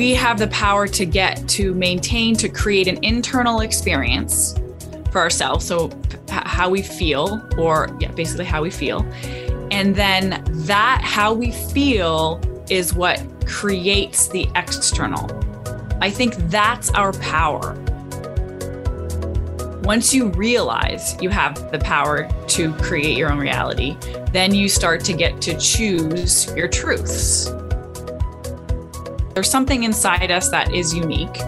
We have the power to get to maintain to create an internal experience for ourselves. So how we feel or yeah basically how we feel. And then that how we feel is what creates the external. I think that's our power. Once you realize you have the power to create your own reality then you start to get to choose your truths there's something inside us that is unique.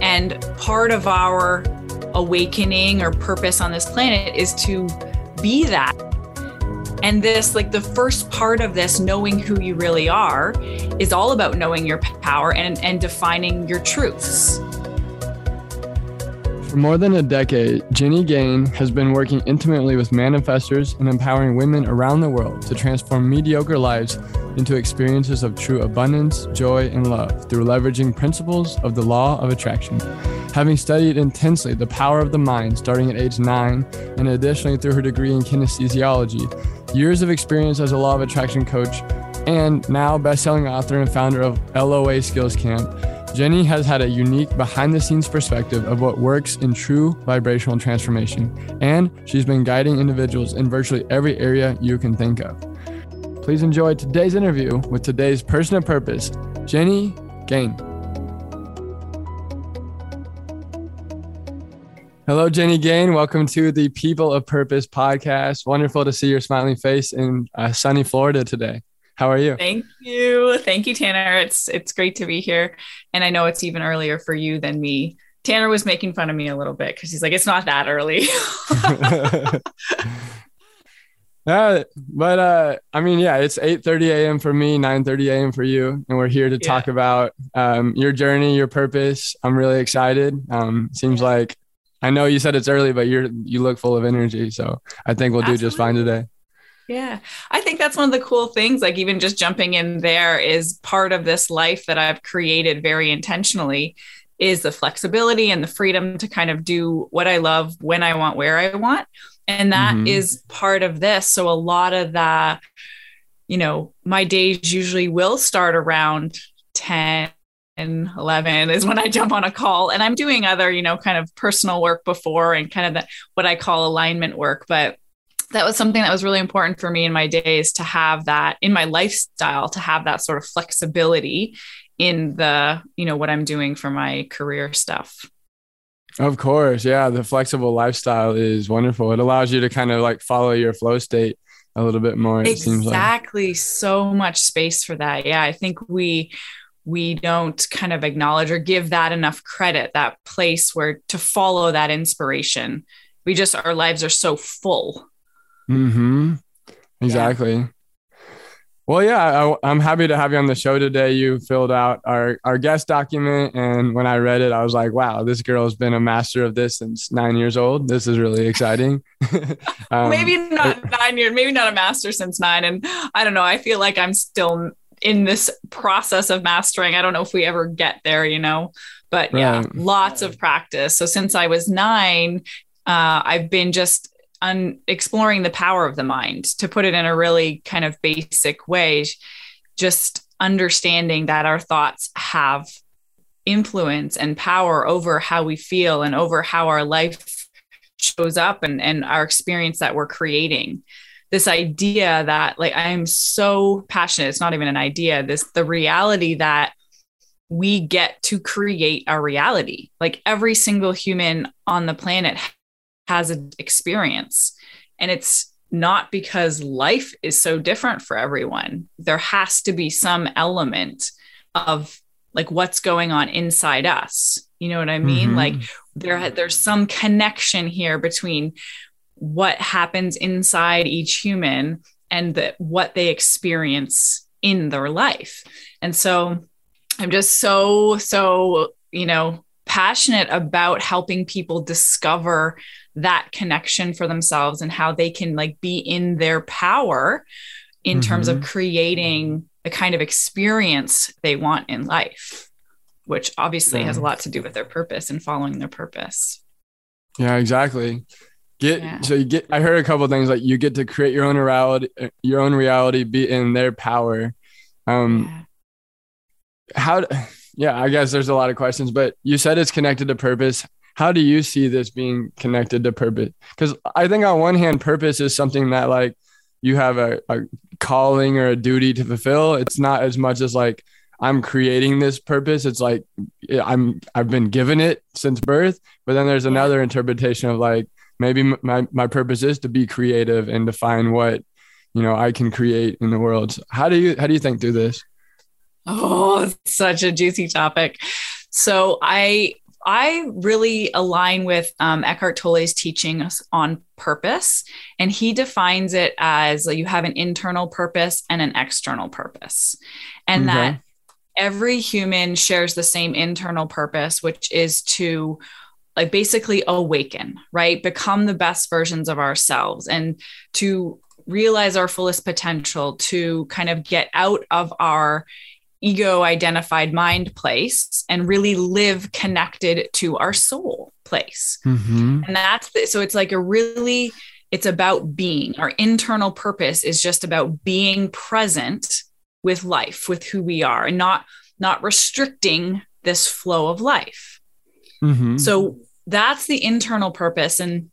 And part of our awakening or purpose on this planet is to be that. And this, like the first part of this, knowing who you really are, is all about knowing your power and, and defining your truths. For more than a decade, Jenny Gain has been working intimately with manifestors and empowering women around the world to transform mediocre lives into experiences of true abundance, joy, and love through leveraging principles of the law of attraction. Having studied intensely the power of the mind starting at age nine, and additionally through her degree in kinesiology, years of experience as a law of attraction coach, and now best-selling author and founder of LOA Skills Camp, Jenny has had a unique behind the scenes perspective of what works in true vibrational transformation, and she's been guiding individuals in virtually every area you can think of. Please enjoy today's interview with today's person of purpose, Jenny Gain. Hello, Jenny Gain. Welcome to the People of Purpose podcast. Wonderful to see your smiling face in uh, sunny Florida today. How are you? Thank you. Thank you, Tanner. It's it's great to be here. And I know it's even earlier for you than me. Tanner was making fun of me a little bit because he's like, it's not that early. Uh, but uh, I mean, yeah, it's 8 30 a.m. for me, 9 30 a.m. for you. And we're here to yeah. talk about um, your journey, your purpose. I'm really excited. Um, seems yeah. like I know you said it's early, but you're you look full of energy. So I think we'll Absolutely. do just fine today. Yeah. I think that's one of the cool things. Like, even just jumping in there is part of this life that I've created very intentionally is the flexibility and the freedom to kind of do what I love when I want, where I want and that mm-hmm. is part of this so a lot of the you know my days usually will start around 10 and 11 is when I jump on a call and I'm doing other, you know, kind of personal work before and kind of the, what I call alignment work. But that was something that was really important for me in my days to have that in my lifestyle, to have that sort of flexibility in the, you know, what I'm doing for my career stuff. Of course. Yeah. The flexible lifestyle is wonderful. It allows you to kind of like follow your flow state a little bit more. It exactly. Like. So much space for that. Yeah. I think we, we don't kind of acknowledge or give that enough credit, that place where to follow that inspiration. We just, our lives are so full. Hmm. Exactly. Yeah. Well, yeah, I, am happy to have you on the show today. You filled out our, our guest document. And when I read it, I was like, wow, this girl has been a master of this since nine years old. This is really exciting. um, maybe not nine years, maybe not a master since nine. And I don't know. I feel like I'm still in this process of mastering. I don't know if we ever get there, you know, but right. yeah, lots of practice. So since I was nine, uh, I've been just on exploring the power of the mind to put it in a really kind of basic way just understanding that our thoughts have influence and power over how we feel and over how our life shows up and, and our experience that we're creating. This idea that like i'm so passionate it's not even an idea this the reality that we get to create our reality. Like every single human on the planet has an experience. And it's not because life is so different for everyone. There has to be some element of like what's going on inside us. You know what I mean? Mm-hmm. Like there there's some connection here between what happens inside each human and the, what they experience in their life. And so I'm just so, so, you know, passionate about helping people discover that connection for themselves and how they can like be in their power in mm-hmm. terms of mm-hmm. creating the kind of experience they want in life, which obviously yeah. has a lot to do with their purpose and following their purpose. Yeah, exactly. Get yeah. so you get. I heard a couple things like you get to create your own reality, your own reality, be in their power. Um, yeah. how? Yeah, I guess there's a lot of questions, but you said it's connected to purpose. How do you see this being connected to purpose? Because I think on one hand, purpose is something that like you have a, a calling or a duty to fulfill. It's not as much as like I'm creating this purpose. It's like I'm I've been given it since birth. But then there's another interpretation of like maybe my my purpose is to be creative and to find what you know I can create in the world. So how do you how do you think through this? Oh, such a juicy topic. So I I really align with um, Eckhart Tolle's teachings on purpose, and he defines it as like, you have an internal purpose and an external purpose, and okay. that every human shares the same internal purpose, which is to like basically awaken, right? Become the best versions of ourselves and to realize our fullest potential, to kind of get out of our ego identified mind place and really live connected to our soul place. Mm-hmm. And that's the, so it's like a really, it's about being. Our internal purpose is just about being present with life, with who we are, and not not restricting this flow of life. Mm-hmm. So that's the internal purpose. And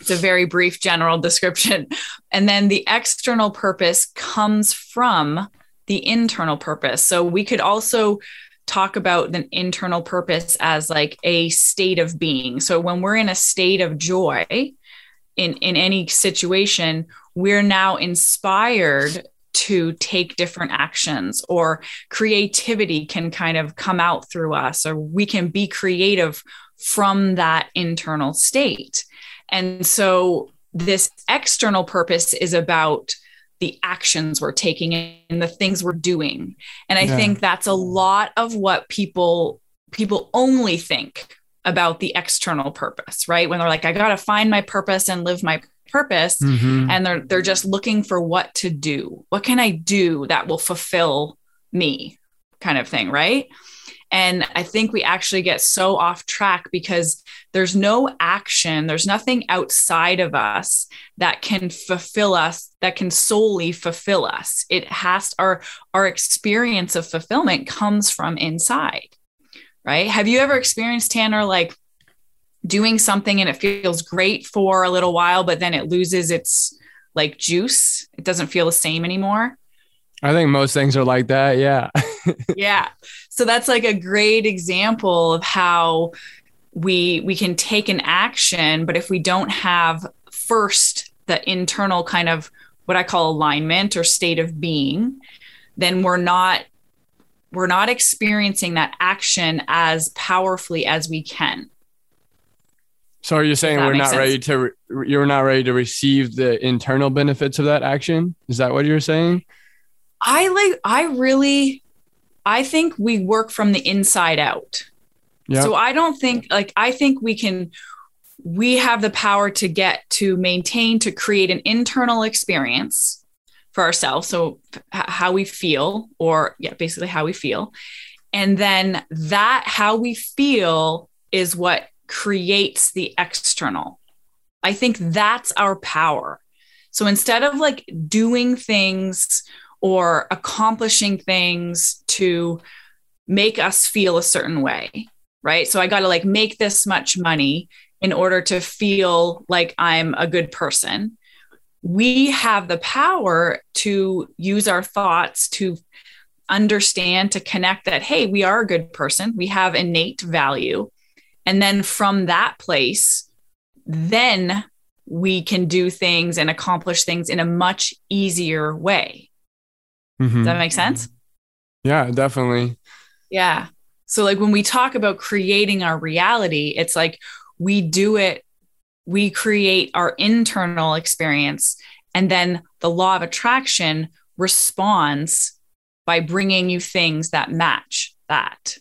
it's a very brief general description. And then the external purpose comes from the internal purpose. So we could also talk about the internal purpose as like a state of being. So when we're in a state of joy in in any situation, we're now inspired to take different actions or creativity can kind of come out through us or we can be creative from that internal state. And so this external purpose is about the actions we're taking and the things we're doing. And i yeah. think that's a lot of what people people only think about the external purpose right? When they're like i got to find my purpose and live my purpose mm-hmm. and they're they're just looking for what to do. What can i do that will fulfill me? kind of thing right and I think we actually get so off track because there's no action, there's nothing outside of us that can fulfill us, that can solely fulfill us. It has our our experience of fulfillment comes from inside. Right? Have you ever experienced Tanner like doing something and it feels great for a little while but then it loses its like juice? It doesn't feel the same anymore? I think most things are like that. Yeah. yeah. So that's like a great example of how we we can take an action, but if we don't have first the internal kind of what I call alignment or state of being, then we're not we're not experiencing that action as powerfully as we can. So are you saying we're not sense? ready to re- you're not ready to receive the internal benefits of that action? Is that what you're saying? I like I really I think we work from the inside out. Yep. So I don't think like I think we can we have the power to get to maintain to create an internal experience for ourselves so h- how we feel or yeah basically how we feel and then that how we feel is what creates the external i think that's our power so instead of like doing things or accomplishing things to make us feel a certain way, right? So I got to like make this much money in order to feel like I'm a good person. We have the power to use our thoughts to understand, to connect that, hey, we are a good person. We have innate value. And then from that place, then we can do things and accomplish things in a much easier way. Mm-hmm. Does that make sense? Yeah, definitely. Yeah. So, like when we talk about creating our reality, it's like we do it, we create our internal experience, and then the law of attraction responds by bringing you things that match that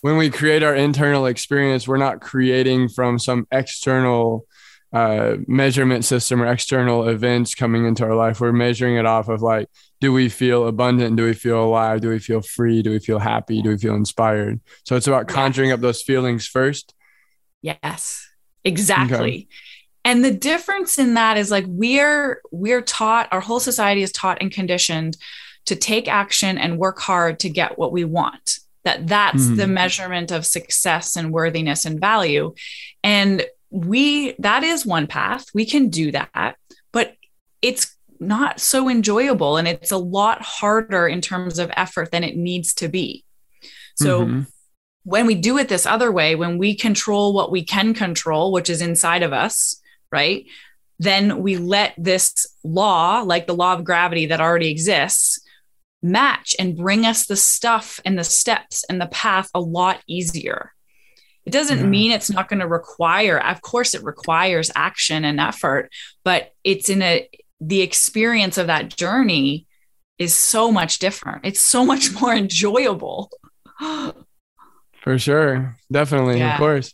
when we create our internal experience we're not creating from some external uh, measurement system or external events coming into our life. We're measuring it off of like do we feel abundant? Do we feel alive? Do we feel free? Do we feel happy? Do we feel inspired? So it's about conjuring up those feelings first. Yes. Exactly. Okay. and the difference in that is like we're we're taught our whole society is taught and conditioned to take action and work hard to get what we want that that's mm. the mm-hmm. measurement of success and worthiness and value. And we that is one path we can do that but it's not so enjoyable and it's a lot harder in terms of effort than it needs to be so mm-hmm. when we do it this other way when we control what we can control which is inside of us right then we let this law like the law of gravity that already exists match and bring us the stuff and the steps and the path a lot easier. It doesn't yeah. mean it's not going to require, of course, it requires action and effort, but it's in a, the experience of that journey is so much different. It's so much more enjoyable. For sure. Definitely. Yeah. Of course.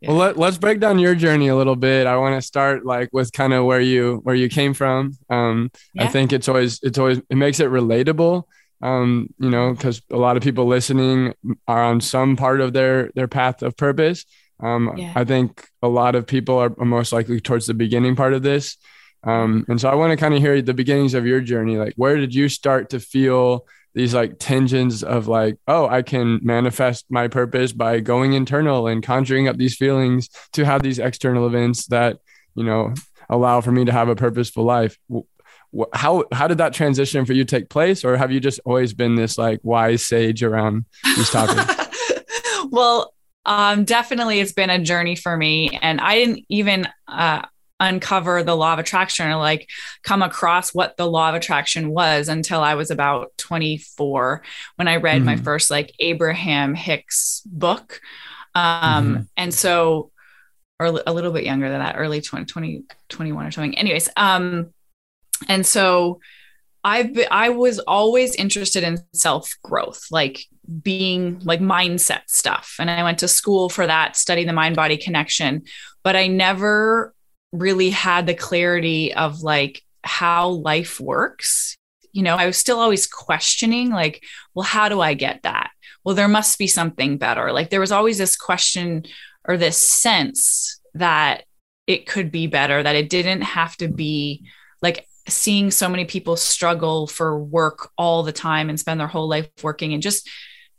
Yeah. Well, let, let's break down your journey a little bit. I want to start like with kind of where you where you came from. Um, yeah. I think it's always it's always it makes it relatable. Um, you know, because a lot of people listening are on some part of their their path of purpose. Um, yeah. I think a lot of people are most likely towards the beginning part of this. Um, and so I want to kind of hear the beginnings of your journey. Like, where did you start to feel these like tensions of like, oh, I can manifest my purpose by going internal and conjuring up these feelings to have these external events that, you know, allow for me to have a purposeful life. How how did that transition for you take place, or have you just always been this like wise sage around these topics? well, um, definitely, it's been a journey for me, and I didn't even uh, uncover the law of attraction or like come across what the law of attraction was until I was about 24 when I read mm-hmm. my first like Abraham Hicks book. Um, mm-hmm. and so, or a little bit younger than that, early 20, 20 21 or something. Anyways, um, and so I've been, I was always interested in self growth, like being like mindset stuff. And I went to school for that, study the mind body connection, but I never really had the clarity of like how life works. You know, I was still always questioning, like, well, how do I get that? Well, there must be something better. Like, there was always this question or this sense that it could be better, that it didn't have to be like seeing so many people struggle for work all the time and spend their whole life working and just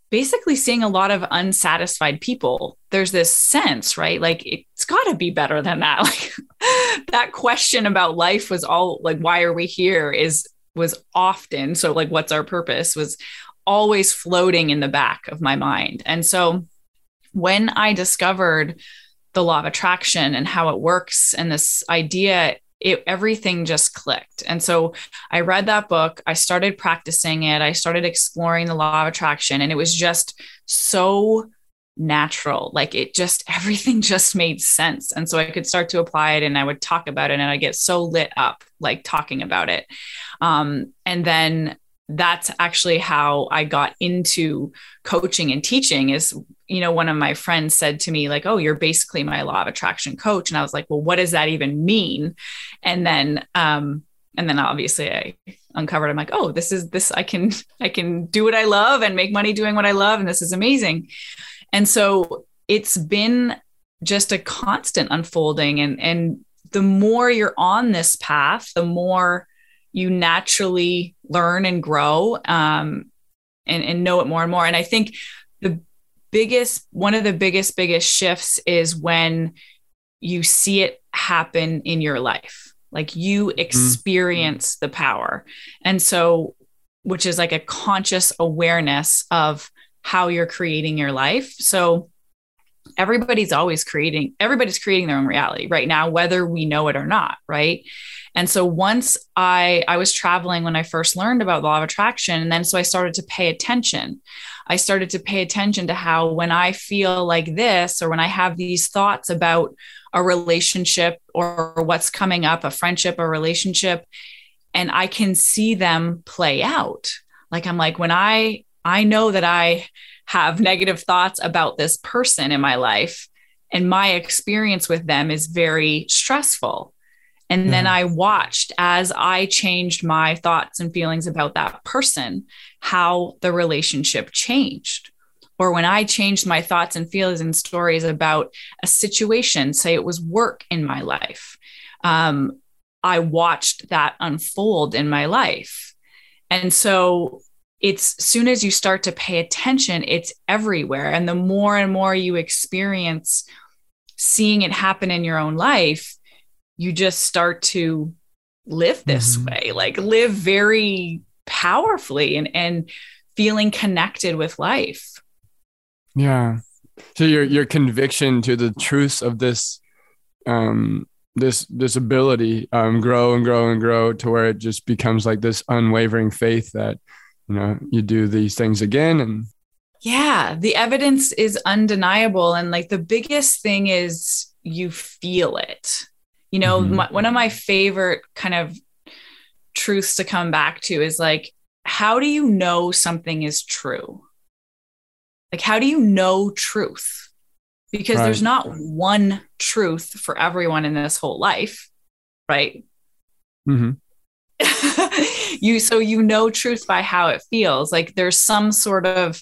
basically seeing a lot of unsatisfied people. There's this sense right? Like it's got to be better than that. Like that question about life was all like why are we here is was often so like what's our purpose was always floating in the back of my mind. And so when i discovered the law of attraction and how it works and this idea it everything just clicked. And so I read that book, I started practicing it, I started exploring the law of attraction and it was just so natural. Like it just everything just made sense. And so I could start to apply it and I would talk about it and I get so lit up like talking about it. Um, and then that's actually how I got into coaching and teaching is you know one of my friends said to me like oh you're basically my law of attraction coach. And I was like well what does that even mean? And then um and then obviously I uncovered I'm like oh this is this I can I can do what I love and make money doing what I love and this is amazing. And so it's been just a constant unfolding and and the more you're on this path the more you naturally learn and grow um, and, and know it more and more. And I think the biggest, one of the biggest, biggest shifts is when you see it happen in your life. Like you mm-hmm. experience mm-hmm. the power. And so, which is like a conscious awareness of how you're creating your life. So, everybody's always creating, everybody's creating their own reality right now, whether we know it or not. Right. And so once I I was traveling when I first learned about the law of attraction and then so I started to pay attention. I started to pay attention to how when I feel like this or when I have these thoughts about a relationship or what's coming up, a friendship, a relationship, and I can see them play out. like i'm like when i i know that i have negative thoughts about this person in my life and my experience with them is very stressful and then I watched as I changed my thoughts and feelings about that person, how the relationship changed. Or when I changed my thoughts and feelings and stories about a situation, say it was work in my life, um, I watched that unfold in my life. And so it's soon as you start to pay attention, it's everywhere. And the more and more you experience seeing it happen in your own life, you just start to live this mm-hmm. way, like live very powerfully and, and feeling connected with life. Yeah. So your your conviction to the truths of this um this this ability um grow and grow and grow to where it just becomes like this unwavering faith that you know you do these things again and yeah the evidence is undeniable and like the biggest thing is you feel it you know, mm-hmm. my, one of my favorite kind of truths to come back to is like, how do you know something is true? Like, how do you know truth? Because right. there's not one truth for everyone in this whole life, right? Mm-hmm. you so you know truth by how it feels. Like there's some sort of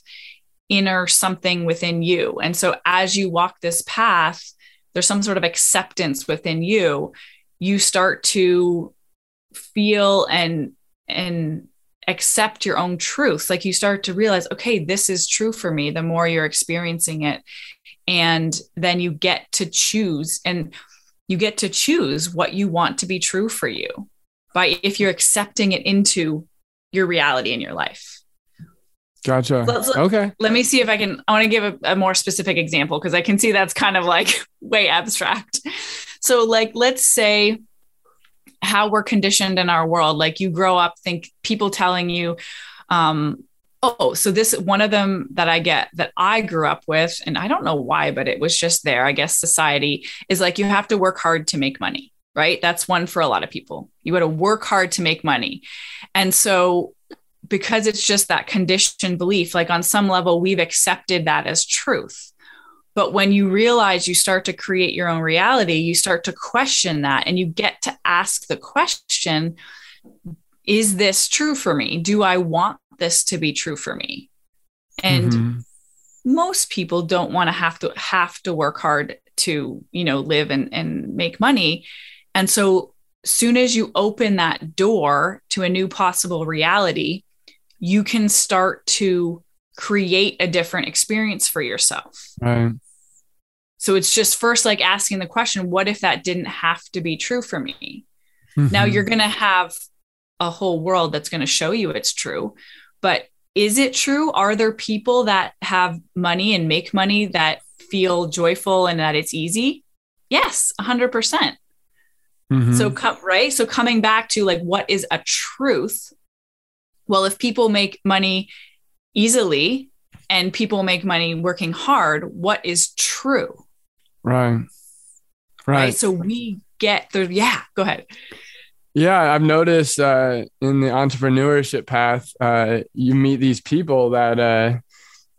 inner something within you, and so as you walk this path, there's some sort of acceptance within you you start to feel and and accept your own truth. Like you start to realize okay this is true for me the more you're experiencing it. And then you get to choose and you get to choose what you want to be true for you by if you're accepting it into your reality in your life Gotcha. Let's, okay. Let me see if I can. I want to give a, a more specific example because I can see that's kind of like way abstract. So, like, let's say how we're conditioned in our world. Like, you grow up, think people telling you, um, oh, so this one of them that I get that I grew up with, and I don't know why, but it was just there. I guess society is like you have to work hard to make money, right? That's one for a lot of people. You got to work hard to make money. And so because it's just that conditioned belief, like on some level, we've accepted that as truth. But when you realize you start to create your own reality, you start to question that and you get to ask the question Is this true for me? Do I want this to be true for me? And mm-hmm. most people don't want to have to have to work hard to, you know, live and, and make money. And so soon as you open that door to a new possible reality, you can start to create a different experience for yourself. Right. So it's just first like asking the question, what if that didn't have to be true for me? Mm-hmm. Now you're going to have a whole world that's going to show you it's true. But is it true? Are there people that have money and make money that feel joyful and that it's easy? Yes, 100%. percent mm-hmm. So, right? So, coming back to like, what is a truth well, if people make money easily and people make money working hard, what is true? Right. Right. right? So we get the, yeah, go ahead. Yeah, I've noticed uh, in the entrepreneurship path, uh, you meet these people that uh,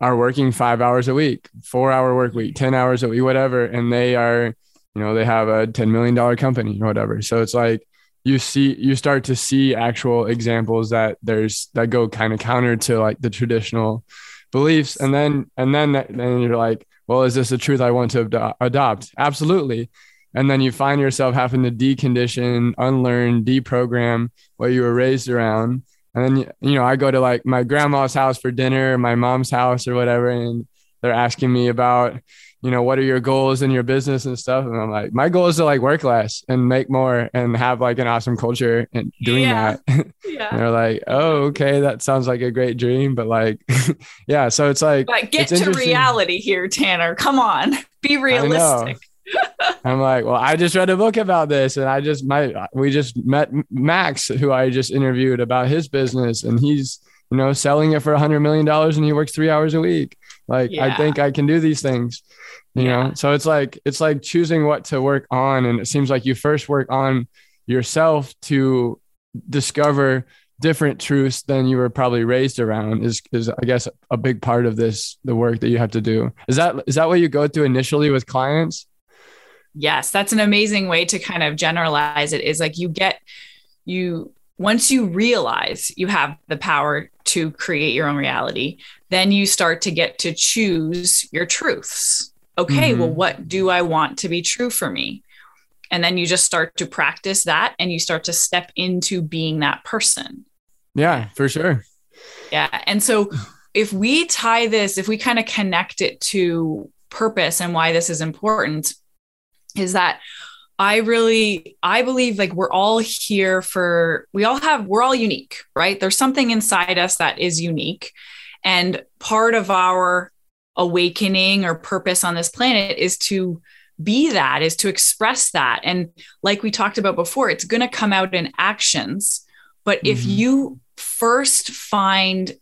are working five hours a week, four hour work week, 10 hours a week, whatever. And they are, you know, they have a $10 million company or whatever. So it's like, you see you start to see actual examples that there's that go kind of counter to like the traditional beliefs. And then and then then you're like well is this a truth i want to ad- adopt? Absolutely. And then you find yourself having to decondition unlearn deprogram what you were raised around. And then you know i go to like my grandma's house for dinner my mom's house or whatever and they're asking me about you know, what are your goals in your business and stuff? And I'm like, my goal is to like work less and make more and have like an awesome culture and doing yeah. that. Yeah. and they're like, oh, okay, that sounds like a great dream. But like, yeah. So it's like, but get to reality here, Tanner. Come on, be realistic. I'm like, well, I just read a book about this, and I just my we just met Max, who I just interviewed about his business, and he's you know selling it for a hundred million dollars, and he works three hours a week. Like, yeah. I think I can do these things you yeah. know so it's like it's like choosing what to work on and it seems like you first work on yourself to discover different truths than you were probably raised around is is I guess a big part of this the work that you have to do. Is that is that what you go through initially with clients? Yes, that's an amazing way to kind of generalize it is like you get you once you realize you have the power to create your own reality, then you start to get to choose your truths. Okay, mm-hmm. well what do I want to be true for me? And then you just start to practice that and you start to step into being that person. Yeah, for sure. Yeah. And so if we tie this, if we kind of connect it to purpose and why this is important, is that I really I believe like we're all here for we all have we're all unique, right? There's something inside us that is unique. And part of our awakening or purpose on this planet is to be that, is to express that. And like we talked about before, it's going to come out in actions. But mm-hmm. if you first find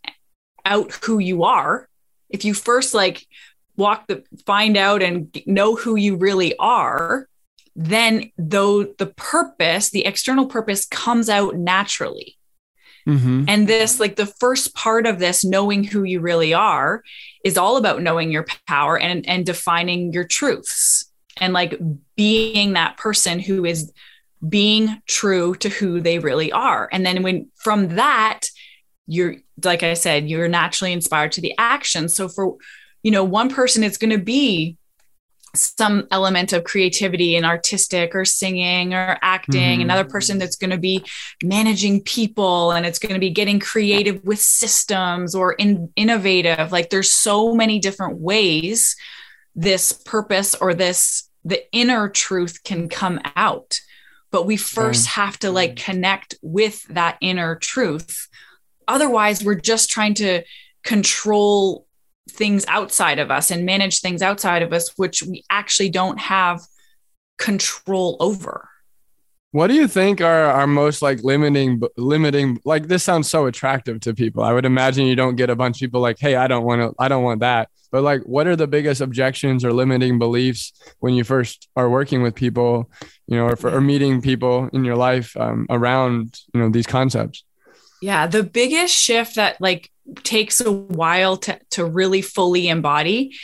out who you are, if you first like walk the find out and know who you really are, then though the purpose, the external purpose comes out naturally. Mm-hmm. And this, like the first part of this, knowing who you really are, is all about knowing your power and, and defining your truths and like being that person who is being true to who they really are. And then when from that, you're like I said, you're naturally inspired to the action. So for you know, one person it's going to be some element of creativity and artistic or singing or acting mm-hmm. another person that's going to be managing people and it's going to be getting creative with systems or in, innovative. Like there's so many different ways this purpose or this the inner truth can come out. But we first have to like connect with that inner truth. Otherwise we're just trying to control things outside of us and manage things outside of us, which we actually don't have control over. What do you think are our most like limiting, limiting? Like this sounds so attractive to people. I would imagine you don't get a bunch of people like, "Hey, I don't want to, I don't want that." But like, what are the biggest objections or limiting beliefs when you first are working with people, you know, or, for, or meeting people in your life um, around, you know, these concepts? Yeah, the biggest shift that like takes a while to to really fully embody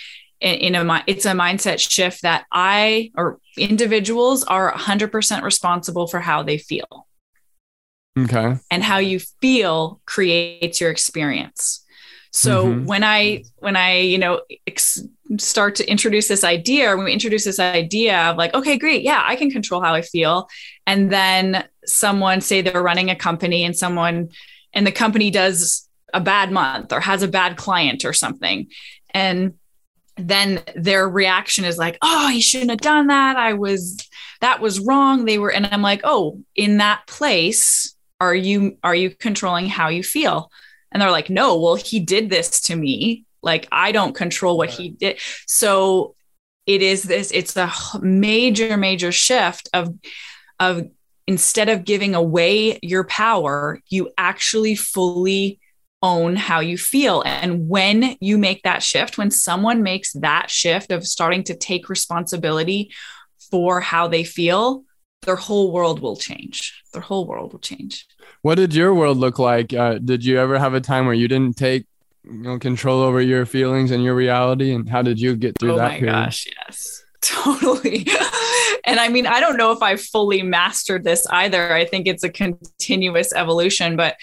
in, a it's a mindset shift that I or individuals are 100% responsible for how they feel. Okay. And how you feel creates your experience. So mm-hmm. when I when I you know ex- start to introduce this idea, or when we introduce this idea of like, okay, great, yeah, I can control how I feel, and then someone say they're running a company and someone and the company does a bad month or has a bad client or something. And then their reaction is like, oh, you shouldn't have done that. I was, that was wrong. They were, and I'm like, oh, in that place, are you, are you controlling how you feel? And they're like, no, well, he did this to me. Like, I don't control what he did. So it is this, it's a major, major shift of, of instead of giving away your power, you actually fully own how you feel. And when you make that shift, when someone makes that shift of starting to take responsibility for how they feel, their whole world will change. Their whole world will change. What did your world look like? Uh, did you ever have a time where you didn't take you know, control over your feelings and your reality? And how did you get through oh that? Oh my period? gosh, yes, totally. and I mean, I don't know if I fully mastered this either. I think it's a continuous evolution, but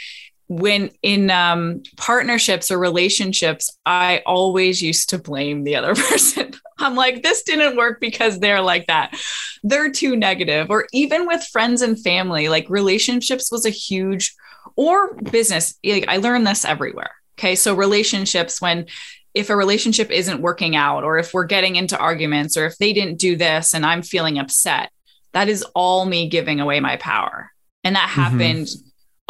when in um, partnerships or relationships, I always used to blame the other person. I'm like, this didn't work because they're like that. They're too negative. Or even with friends and family, like relationships was a huge, or business. Like I learned this everywhere. Okay. So relationships, when if a relationship isn't working out, or if we're getting into arguments, or if they didn't do this and I'm feeling upset, that is all me giving away my power. And that mm-hmm.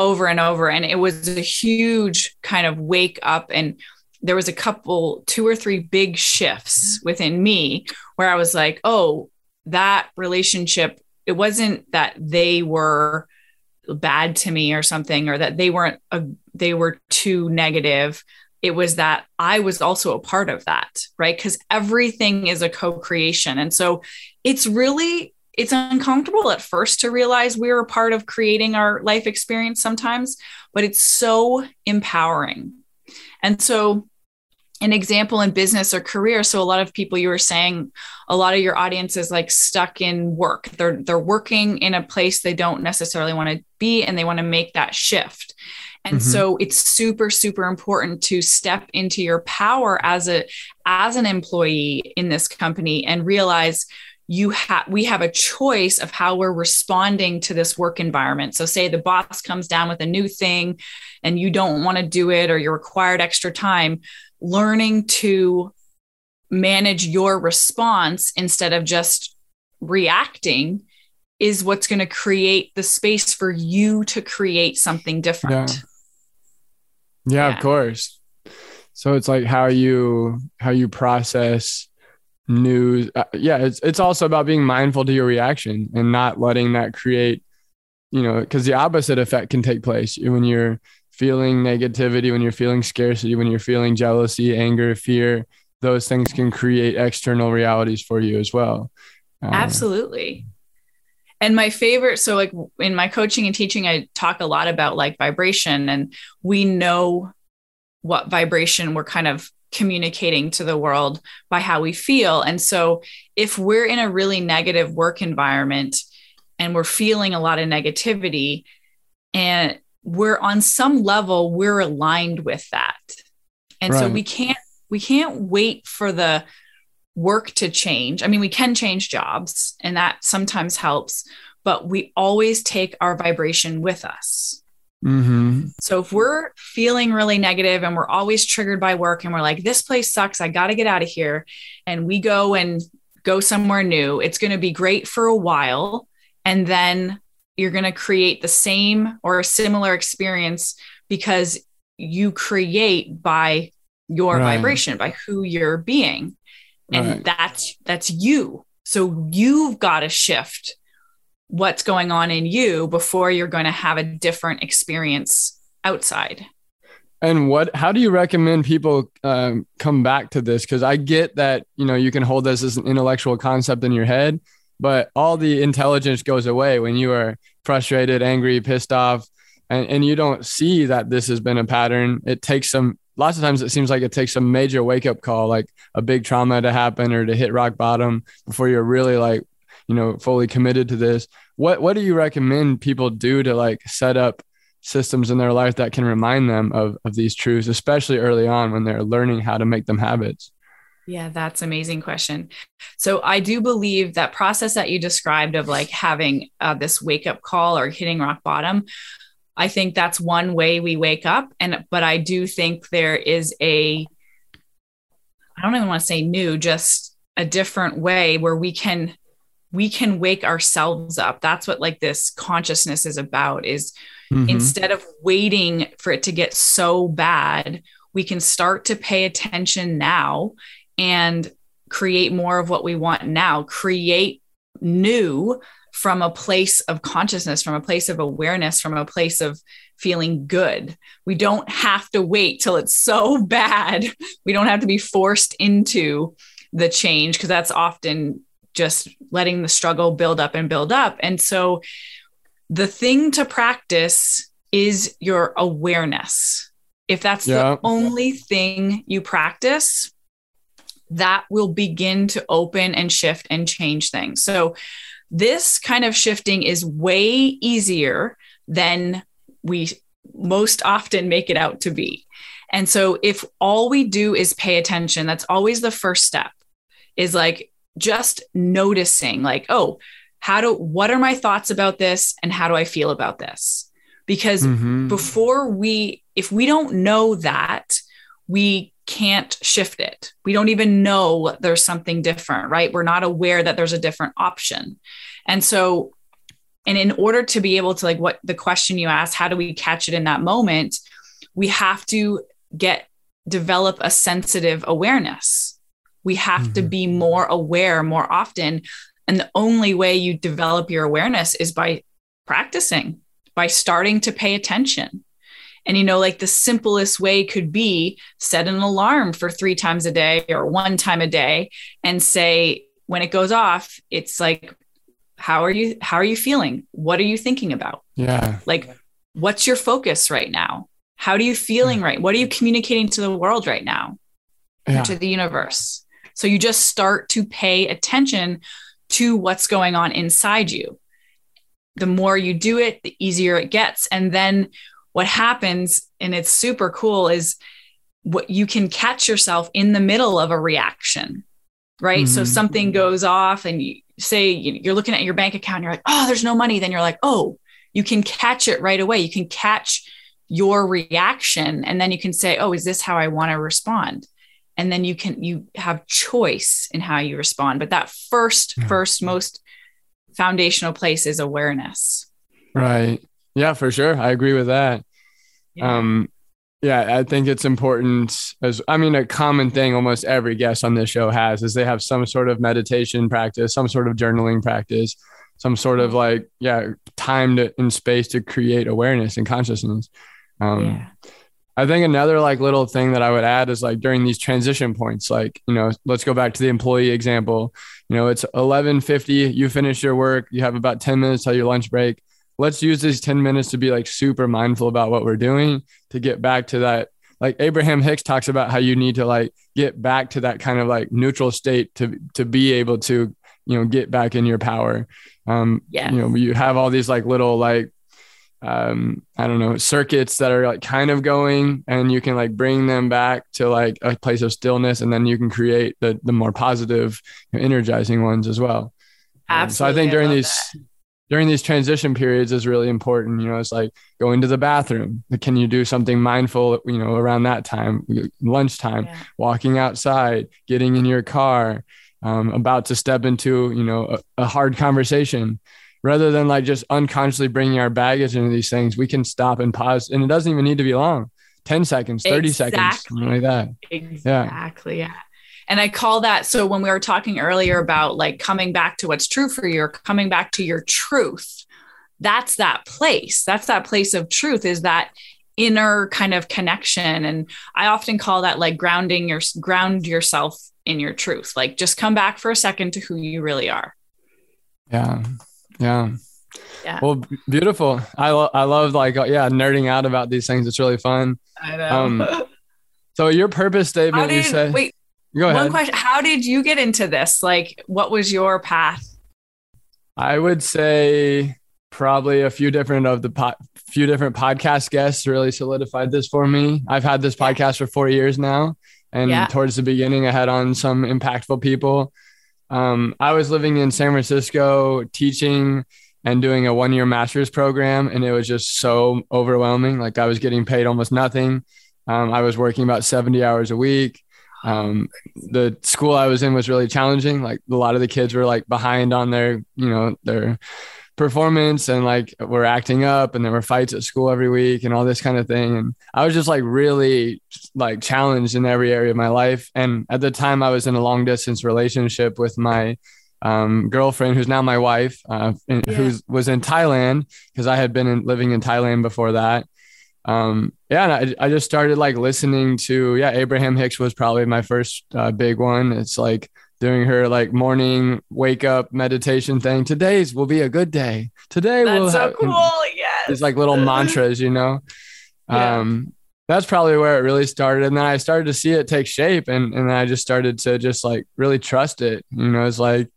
Over and over. And it was a huge kind of wake up. And there was a couple, two or three big shifts within me where I was like, oh, that relationship, it wasn't that they were bad to me or something, or that they weren't, a, they were too negative. It was that I was also a part of that, right? Because everything is a co creation. And so it's really it's uncomfortable at first to realize we're a part of creating our life experience sometimes, but it's so empowering. And so, an example in business or career. So, a lot of people you were saying, a lot of your audience is like stuck in work. They're they're working in a place they don't necessarily want to be, and they want to make that shift. And mm-hmm. so it's super super important to step into your power as a as an employee in this company and realize you have we have a choice of how we're responding to this work environment so say the boss comes down with a new thing and you don't want to do it or you're required extra time learning to manage your response instead of just reacting is what's going to create the space for you to create something different yeah. yeah, yeah. of course so it's like how you how you process news. Uh, yeah, it's it's also about being mindful to your reaction and not letting that create, you know, because the opposite effect can take place when you're feeling negativity, when you're feeling scarcity, when you're feeling jealousy, anger, fear. Those things can create external realities for you as well. Uh, Absolutely. And my favorite, so like in my coaching and teaching, I talk a lot about like vibration, and we know what vibration we're kind of communicating to the world by how we feel. And so, if we're in a really negative work environment and we're feeling a lot of negativity, and we're on some level, we're aligned with that. And right. so we can't we can't wait for the work to change. I mean, we can change jobs and that sometimes helps, but we always take our vibration with us. Mm-hmm. So if we're feeling really negative and we're always triggered by work and we're like, this place sucks, I got to get out of here, and we go and go somewhere new, it's going to be great for a while. And then you're going to create the same or a similar experience because you create by your right. vibration, by who you're being. And right. that's that's you. So you've got to shift what's going on in you before you're going to have a different experience outside. And what? How do you recommend people um, come back to this? Because I get that you know you can hold this as an intellectual concept in your head, but all the intelligence goes away when you are frustrated, angry, pissed off, and, and you don't see that this has been a pattern. It takes some. Lots of times, it seems like it takes a major wake up call, like a big trauma to happen or to hit rock bottom before you're really like, you know, fully committed to this. What what do you recommend people do to like set up systems in their life that can remind them of of these truths especially early on when they're learning how to make them habits? Yeah that's amazing question. So i do believe that process that you described of like having uh, this wake up call or hitting rock bottom i think that's one way we wake up. And but i do think there is a i don't even want to say new just a different way where we can we can wake ourselves up. That's what like this consciousness is about is mm-hmm. instead of waiting for it to get so bad we can start to pay attention now and create more of what we want now. Create new from a place of consciousness from a place of awareness from a place of feeling good. We don't have to wait till it's so bad. We don't have to be forced into the change because that's often just letting the struggle build up and build up. And so the thing to practice is your awareness. If that's yeah. the only thing you practice, that will begin to open and shift and change things. So, this kind of shifting is way easier than we most often make it out to be. And so, if all we do is pay attention, that's always the first step is like, just noticing like oh how do what are my thoughts about this and how do i feel about this? Because mm-hmm. before we if we don't know that we can't shift it. We don't even know there's something different right? We're not aware that there's a different option. And so and in order to be able to like what the question you asked how do we catch it in that moment? We have to get develop a sensitive awareness we have mm-hmm. to be more aware more often. And the only way you develop your awareness is by practicing, by starting to pay attention. And, you know, like the simplest way could be set an alarm for three times a day or one time a day and say, when it goes off, it's like, how are you how are you feeling what are you thinking about yeah like what's your focus right now how are you feeling right what are you communicating to the world right now yeah. to the universe so you just start to pay attention to what's going on inside you. The more you do it the easier it gets. And then what happens and it's super cool is what you can catch yourself in the middle of a reaction right? Mm-hmm. so something goes off and you say you're looking at your bank account and you're like oh there's no money. Then you're like oh you can catch it right away. You can catch your reaction. And then you can say oh is this how i want to respond and then you can you have choice in how you respond but that first yeah. first most foundational place is awareness right yeah for sure i agree with that yeah. um yeah i think it's important as i mean a common thing almost every guest on this show has is they have some sort of meditation practice some sort of journaling practice some sort of like yeah time to, in space to create awareness and consciousness um yeah. I think another like little thing that I would add is like during these transition points, like, you know, let's go back to the employee example. You know, it's 11:50, you finish your work, you have about 10 minutes till your lunch break. Let's use these 10 minutes to be like super mindful about what we're doing to get back to that like Abraham Hicks talks about how you need to like get back to that kind of like neutral state to to be able to, you know, get back in your power. Um yeah. you know, you have all these like little like um, I don't know, circuits that are like kind of going and you can like bring them back to like a place of stillness and then you can create the, the more positive, energizing ones as well. Absolutely. Um, so I think during I these, that. during these transition periods is really important. You know, it's like going to the bathroom. Can you do something mindful, you know, around that time, lunchtime, yeah. walking outside, getting in your car, um, about to step into, you know, a, a hard conversation rather than like just unconsciously bringing our baggage into these things, we can stop and pause. And it doesn't even need to be long 10 seconds, 30 exactly. seconds, something like that. Exactly. Yeah. yeah. And I call that so when we were talking earlier about like coming back to what's true for you or coming back to your truth, that's that place. That's that place of truth is that inner kind of connection. And I often call that like grounding your ground yourself in your truth. Like just come back for a second to who you really are. Yeah. Yeah. Yeah. Well, beautiful. I love, I love like, uh, yeah, nerding out about these things. It's really fun. I know. Um, so your purpose statement, did, you said, wait, go ahead. One question. How did you get into this? Like, what was your path? I would say probably a few different of the po- few different podcast guests really solidified this for me. I've had this podcast for four years now. And yeah. towards the beginning, I had on some impactful people. Um, I was living in San Francisco teaching and doing a one year master's program, and it was just so overwhelming. Like I was getting paid almost nothing. Um, I was working about 70 hours a week. Um, the school I was in was really challenging. Like a lot of the kids were like behind on their, you know, their performance and like we're acting up and there were fights at school every week and all this kind of thing. And i was just like really like challenged in every area of my life. And at the time i was in a long distance relationship with my um, girlfriend who's now my wife uh, yeah. who was in thailand because i had been in, living in thailand before that. Um, yeah and I, I just started like listening to yeah abraham hicks was probably my first uh, big one. It's like doing her like morning wake up meditation thing. Today's will be a good day. Today that's will so have, cool. Yes. It's like little mantras, you know. Yeah. Um that's probably where it really started. And then I started to see it take shape and, and I just started to just like really trust it. You know, it's like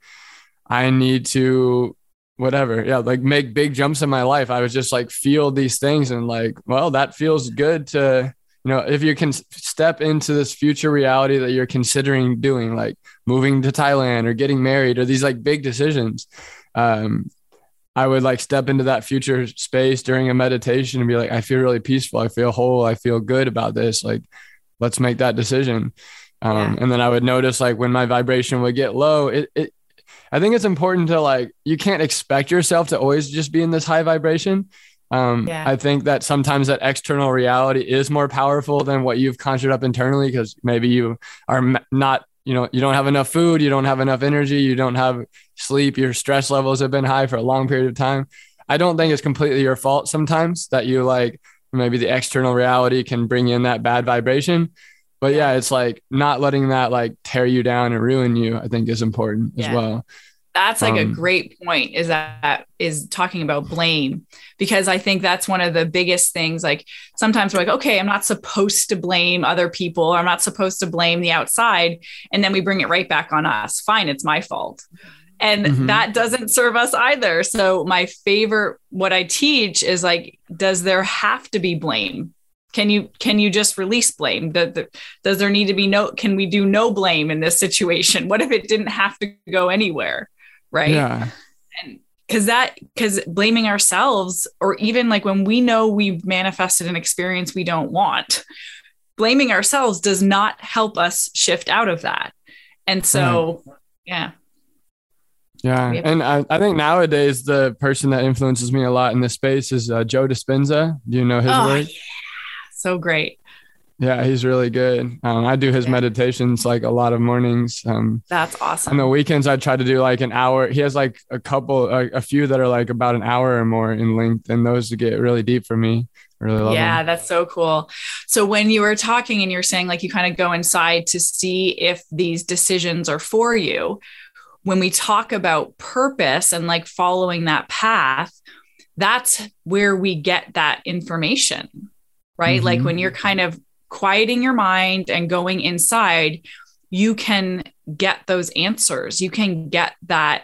I need to whatever. Yeah, like make big jumps in my life. I was just like feel these things and like, well, that feels good to you know, if you can step into this future reality that you're considering doing, like moving to Thailand or getting married or these like big decisions, um, I would like step into that future space during a meditation and be like, I feel really peaceful. I feel whole. I feel good about this. Like, let's make that decision. Um, yeah. And then I would notice like when my vibration would get low, it, it, I think it's important to like, you can't expect yourself to always just be in this high vibration. Um, yeah. I think that sometimes that external reality is more powerful than what you've conjured up internally because maybe you are not, you know, you don't have enough food, you don't have enough energy, you don't have sleep, your stress levels have been high for a long period of time. I don't think it's completely your fault sometimes that you like maybe the external reality can bring in that bad vibration. But yeah, it's like not letting that like tear you down and ruin you, I think is important yeah. as well. That's like um, a great point is that is talking about blame because I think that's one of the biggest things. Like sometimes we're like, okay, I'm not supposed to blame other people, or I'm not supposed to blame the outside. And then we bring it right back on us. Fine, it's my fault. And mm-hmm. that doesn't serve us either. So my favorite, what I teach is like, does there have to be blame? can you can you just release blame does there need to be no can we do no blame in this situation what if it didn't have to go anywhere right? Yeah. And because that because blaming ourselves or even like when we know we've manifested an experience we don't want blaming ourselves does not help us shift out of that. And so yeah. Yeah, and I, I, think nowadays the person that influences me a lot in this space is uh, Joe Dispenza. Do you know his oh, work? Yeah. So great. Yeah, he's really good. Um, I do his yeah. meditations like a lot of mornings. Um, That's awesome. On the weekends, I try to do like an hour. He has like a couple, a, a few that are like about an hour or more in length, and those get really deep for me. Really love yeah, them. that's so cool. So when you were talking and you're saying like you kind of go inside to see if these decisions are for you, when we talk about purpose and like following that path, that's where we get that information right? Mm-hmm. Like when you're kind of quieting your mind and going inside, you can get those answers. You can get that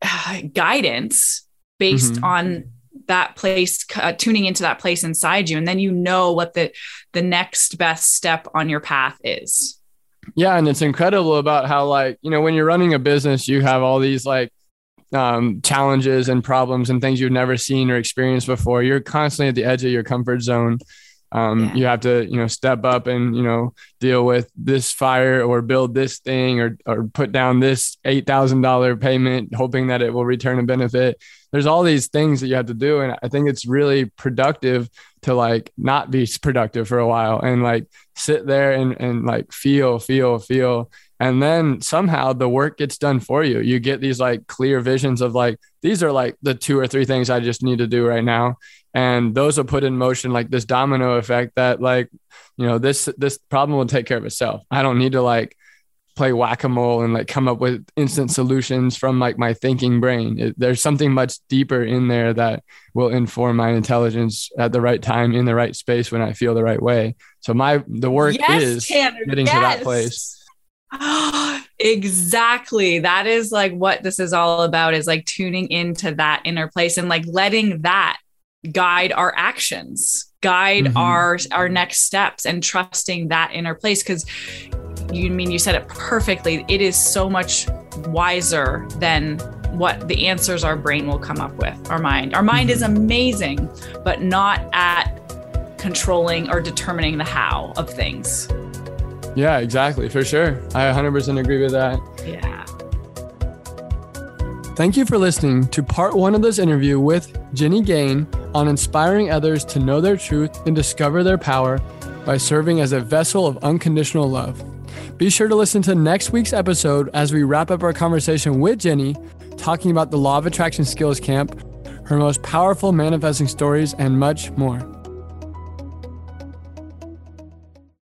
uh, guidance based mm-hmm. on that place uh, tuning into that place inside you and then you know what the the next best step on your path is yeah and it's incredible about how like you know when you're running a business you have all these like um, challenges and problems and things you've never seen or experienced before. You're constantly at the edge of your comfort zone. Um, yeah. You have to, you know, step up and you know deal with this fire or build this thing or or put down this eight thousand dollar payment, hoping that it will return a benefit. There's all these things that you have to do, and I think it's really productive to like not be productive for a while and like sit there and and like feel, feel, feel, and then somehow the work gets done for you you get these like clear visions of like these are like the two or three things i just need to do right now and those will put in motion like this domino effect that like you know this this problem will take care of itself i don't need to like play whack-a-mole and like come up with instant solutions from like my thinking brain it, there's something much deeper in there that will inform my intelligence at the right time in the right space when i feel the right way so my the work yes, is Tanner, getting yes. to that place exactly. That is like what this is all about is like tuning into that inner place and like letting that guide our actions, guide mm-hmm. our our next steps and trusting that inner place cuz you mean you said it perfectly. It is so much wiser than what the answers our brain will come up with, our mind. Our mind mm-hmm. is amazing, but not at controlling or determining the how of things. Yeah, exactly. For sure. I 100% agree with that. Yeah. Thank you for listening to part one of this interview with Jenny Gain on inspiring others to know their truth and discover their power by serving as a vessel of unconditional love. Be sure to listen to next week's episode as we wrap up our conversation with Jenny, talking about the Law of Attraction Skills Camp, her most powerful manifesting stories, and much more.